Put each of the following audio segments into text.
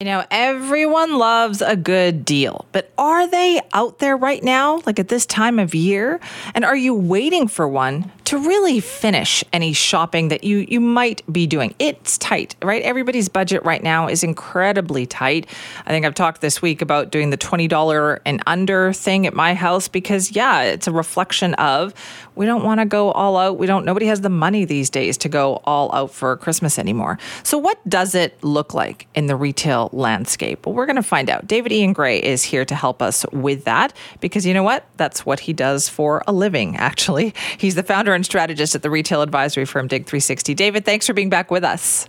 You know, everyone loves a good deal, but are they out there right now, like at this time of year? And are you waiting for one to really finish any shopping that you, you might be doing? It's tight, right? Everybody's budget right now is incredibly tight. I think I've talked this week about doing the $20 and under thing at my house because, yeah, it's a reflection of we don't want to go all out. We don't, nobody has the money these days to go all out for Christmas anymore. So, what does it look like in the retail landscape? Well, we're going to find out. David Ian Gray is here to help us with that because you know what? That's what he does for a living, actually. He's the founder and strategist at the retail advisory firm Dig 360. David, thanks for being back with us.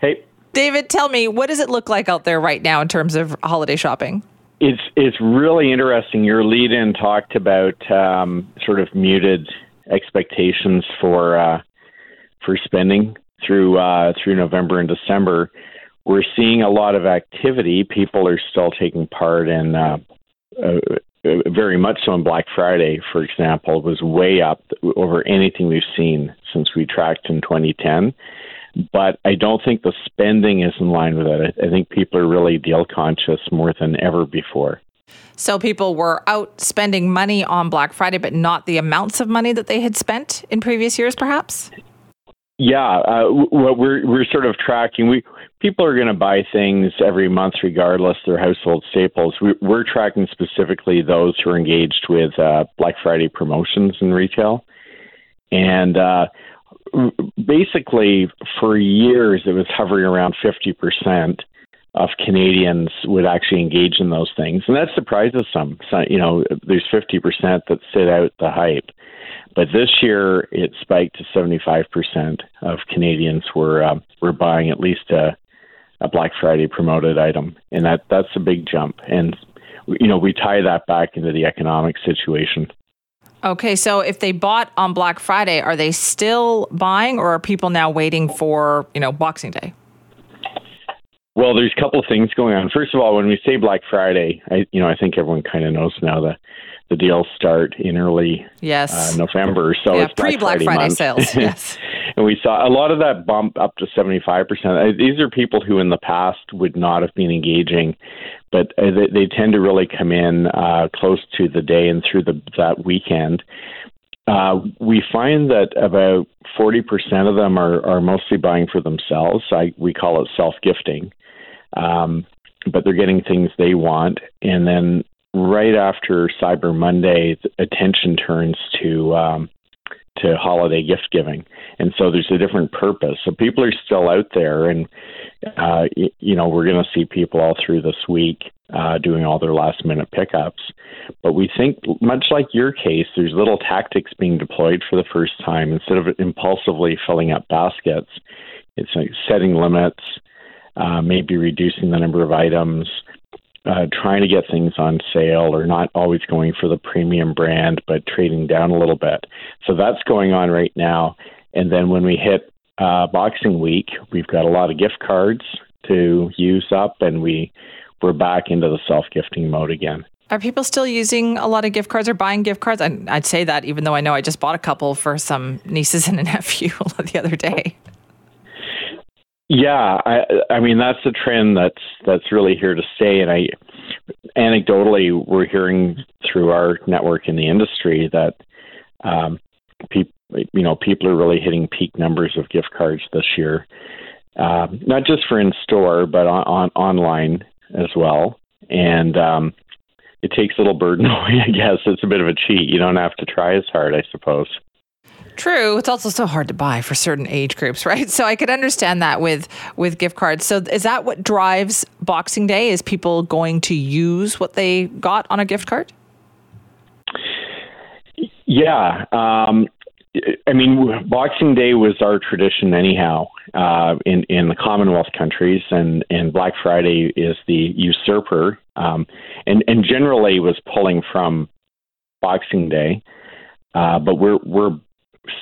Hey. David, tell me, what does it look like out there right now in terms of holiday shopping? It's it's really interesting. Your lead-in talked about um, sort of muted expectations for uh, for spending through uh, through November and December. We're seeing a lot of activity. People are still taking part in uh, uh, very much so on Black Friday, for example, was way up over anything we've seen since we tracked in 2010 but I don't think the spending is in line with it. I, I think people are really deal conscious more than ever before. So people were out spending money on Black Friday, but not the amounts of money that they had spent in previous years, perhaps. Yeah, uh, what we're we're sort of tracking. We people are going to buy things every month, regardless. They're household staples. We, are tracking specifically those who are engaged with uh, Black Friday promotions in retail, and uh, basically for years it was hovering around 50% of Canadians would actually engage in those things. And that surprises some. So, you know, there's 50% that sit out the hype. But this year it spiked to 75% of Canadians were uh, were buying at least a, a Black Friday promoted item. And that that's a big jump. And you know, we tie that back into the economic situation. Okay, so if they bought on Black Friday, are they still buying, or are people now waiting for you know Boxing Day? Well, there's a couple of things going on. First of all, when we say Black Friday, I you know I think everyone kind of knows now that the deals start in early yes uh, November, so yeah, it's pre Black Friday, Friday sales. Yes, and we saw a lot of that bump up to 75 percent. These are people who in the past would not have been engaging but uh, they, they tend to really come in uh, close to the day and through the, that weekend. Uh, we find that about 40% of them are, are mostly buying for themselves. I, we call it self gifting. Um, but they're getting things they want. And then right after Cyber Monday, attention turns to um, to holiday gift giving, and so there's a different purpose. So people are still out there, and uh, you, know we're going to see people all through this week uh, doing all their last minute pickups. But we think, much like your case, there's little tactics being deployed for the first time. Instead of impulsively filling up baskets, it's like setting limits, uh, maybe reducing the number of items uh, trying to get things on sale or not always going for the premium brand, but trading down a little bit. So that's going on right now. And then when we hit uh, Boxing Week, we've got a lot of gift cards to use up, and we we're back into the self gifting mode again. Are people still using a lot of gift cards or buying gift cards? I'd say that even though I know I just bought a couple for some nieces and a nephew the other day. Yeah, I, I mean that's a trend that's that's really here to stay, and I anecdotally we're hearing through our network in the industry that um, people you know people are really hitting peak numbers of gift cards this year, um, not just for in store but on, on online as well, and um, it takes a little burden away. I guess it's a bit of a cheat. You don't have to try as hard, I suppose. True. It's also so hard to buy for certain age groups, right? So I could understand that with with gift cards. So is that what drives Boxing Day? Is people going to use what they got on a gift card? Yeah. Um, I mean, Boxing Day was our tradition anyhow uh, in in the Commonwealth countries, and and Black Friday is the usurper, um, and and generally was pulling from Boxing Day. Uh, but we're we're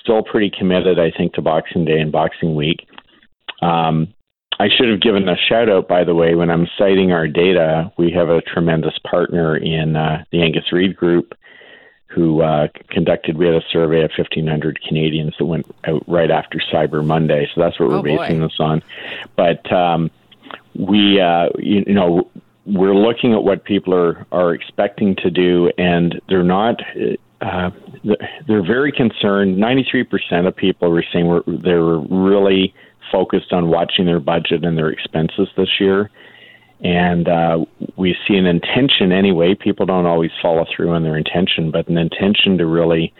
still pretty committed, I think, to Boxing Day and Boxing Week. Um, I should have given a shout out, by the way, when I'm citing our data. We have a tremendous partner in uh, the Angus Reid Group who uh, conducted, we had a survey of 1,500 Canadians that went out right after Cyber Monday. So that's what we're oh, basing this on. But um, we, uh, you, you know, we're looking at what people are, are expecting to do, and they're not. Uh, they're very concerned. Ninety-three percent of people were saying we're, they're really focused on watching their budget and their expenses this year, and uh, we see an intention anyway. People don't always follow through on their intention, but an intention to really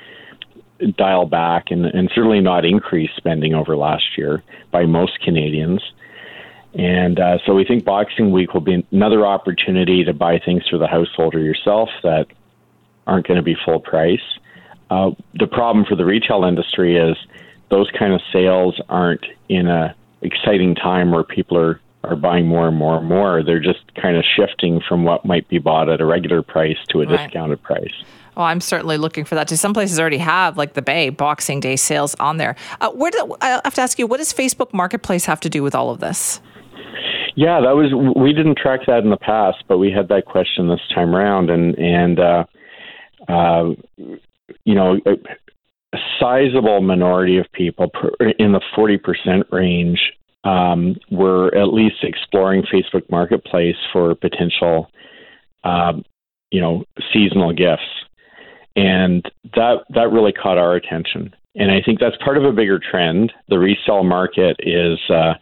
dial back and, and certainly not increase spending over last year by most Canadians. And uh, so we think Boxing Week will be another opportunity to buy things for the household or yourself that aren't going to be full price. Uh, the problem for the retail industry is those kind of sales aren't in a exciting time where people are, are buying more and more and more. They're just kind of shifting from what might be bought at a regular price to a right. discounted price. Oh, I'm certainly looking for that too. Some places already have like the Bay Boxing Day sales on there. Uh, where do, I have to ask you, what does Facebook Marketplace have to do with all of this? Yeah, that was we didn't track that in the past, but we had that question this time around, and and uh, uh, you know, a sizable minority of people in the forty percent range um, were at least exploring Facebook Marketplace for potential, uh, you know, seasonal gifts, and that that really caught our attention. And I think that's part of a bigger trend. The resale market is uh,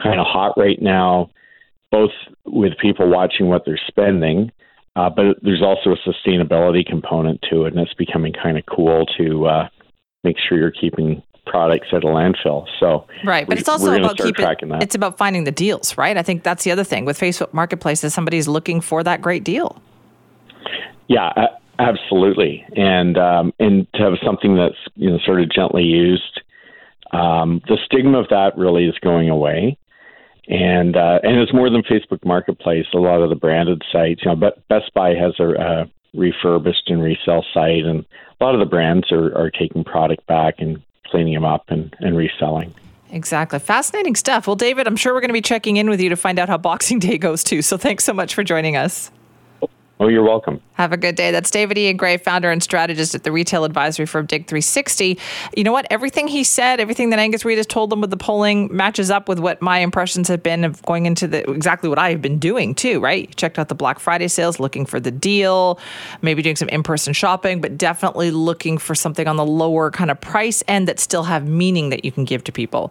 kind of hot right now, both with people watching what they're spending, uh, but there's also a sustainability component to it, and it's becoming kind of cool to uh, make sure you're keeping products at a landfill. So right, but we, it's also about keeping. It's about finding the deals, right? I think that's the other thing with Facebook Marketplace is somebody's looking for that great deal. Yeah, absolutely, and um, and to have something that's you know sort of gently used. Um, the stigma of that really is going away and uh, and it's more than Facebook Marketplace. A lot of the branded sites, you know, but Best Buy has a, a refurbished and resale site, and a lot of the brands are, are taking product back and cleaning them up and, and reselling. Exactly. Fascinating stuff. Well, David, I'm sure we're going to be checking in with you to find out how Boxing Day goes too. So thanks so much for joining us. Oh, you're welcome. Have a good day. That's David Ian Gray, founder and strategist at the retail advisory firm Dig 360. You know what? Everything he said, everything that Angus Reid has told them with the polling matches up with what my impressions have been of going into the exactly what I have been doing too, right? Checked out the Black Friday sales, looking for the deal, maybe doing some in-person shopping, but definitely looking for something on the lower kind of price end that still have meaning that you can give to people.